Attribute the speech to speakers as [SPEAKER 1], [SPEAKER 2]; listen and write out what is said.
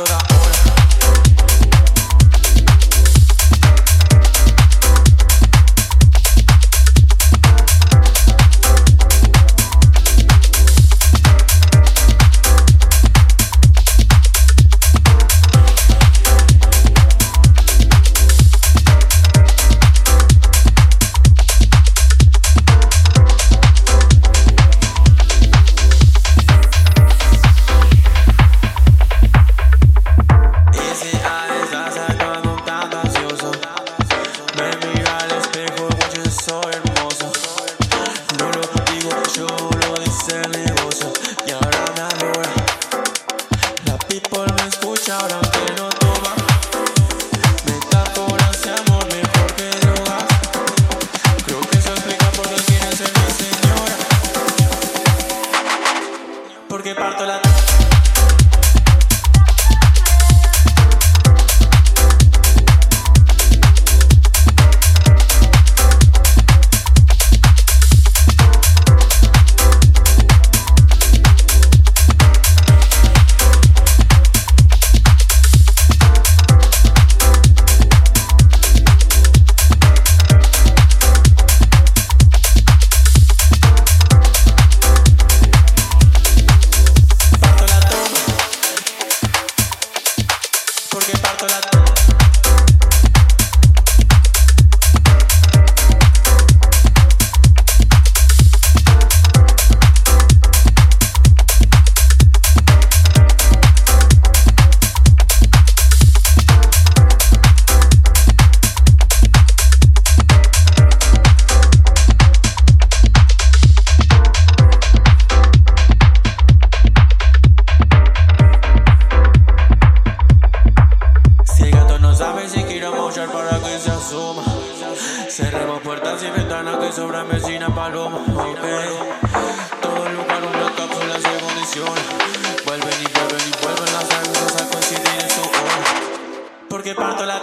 [SPEAKER 1] I'm not doctora. Cerremos puertas y ventanas que sobran vecina paloma. Ok, todo lugar una cápsula de munición. Vuelven y vuelven y vuelven las aguas a coincidir en su hora. Porque parto la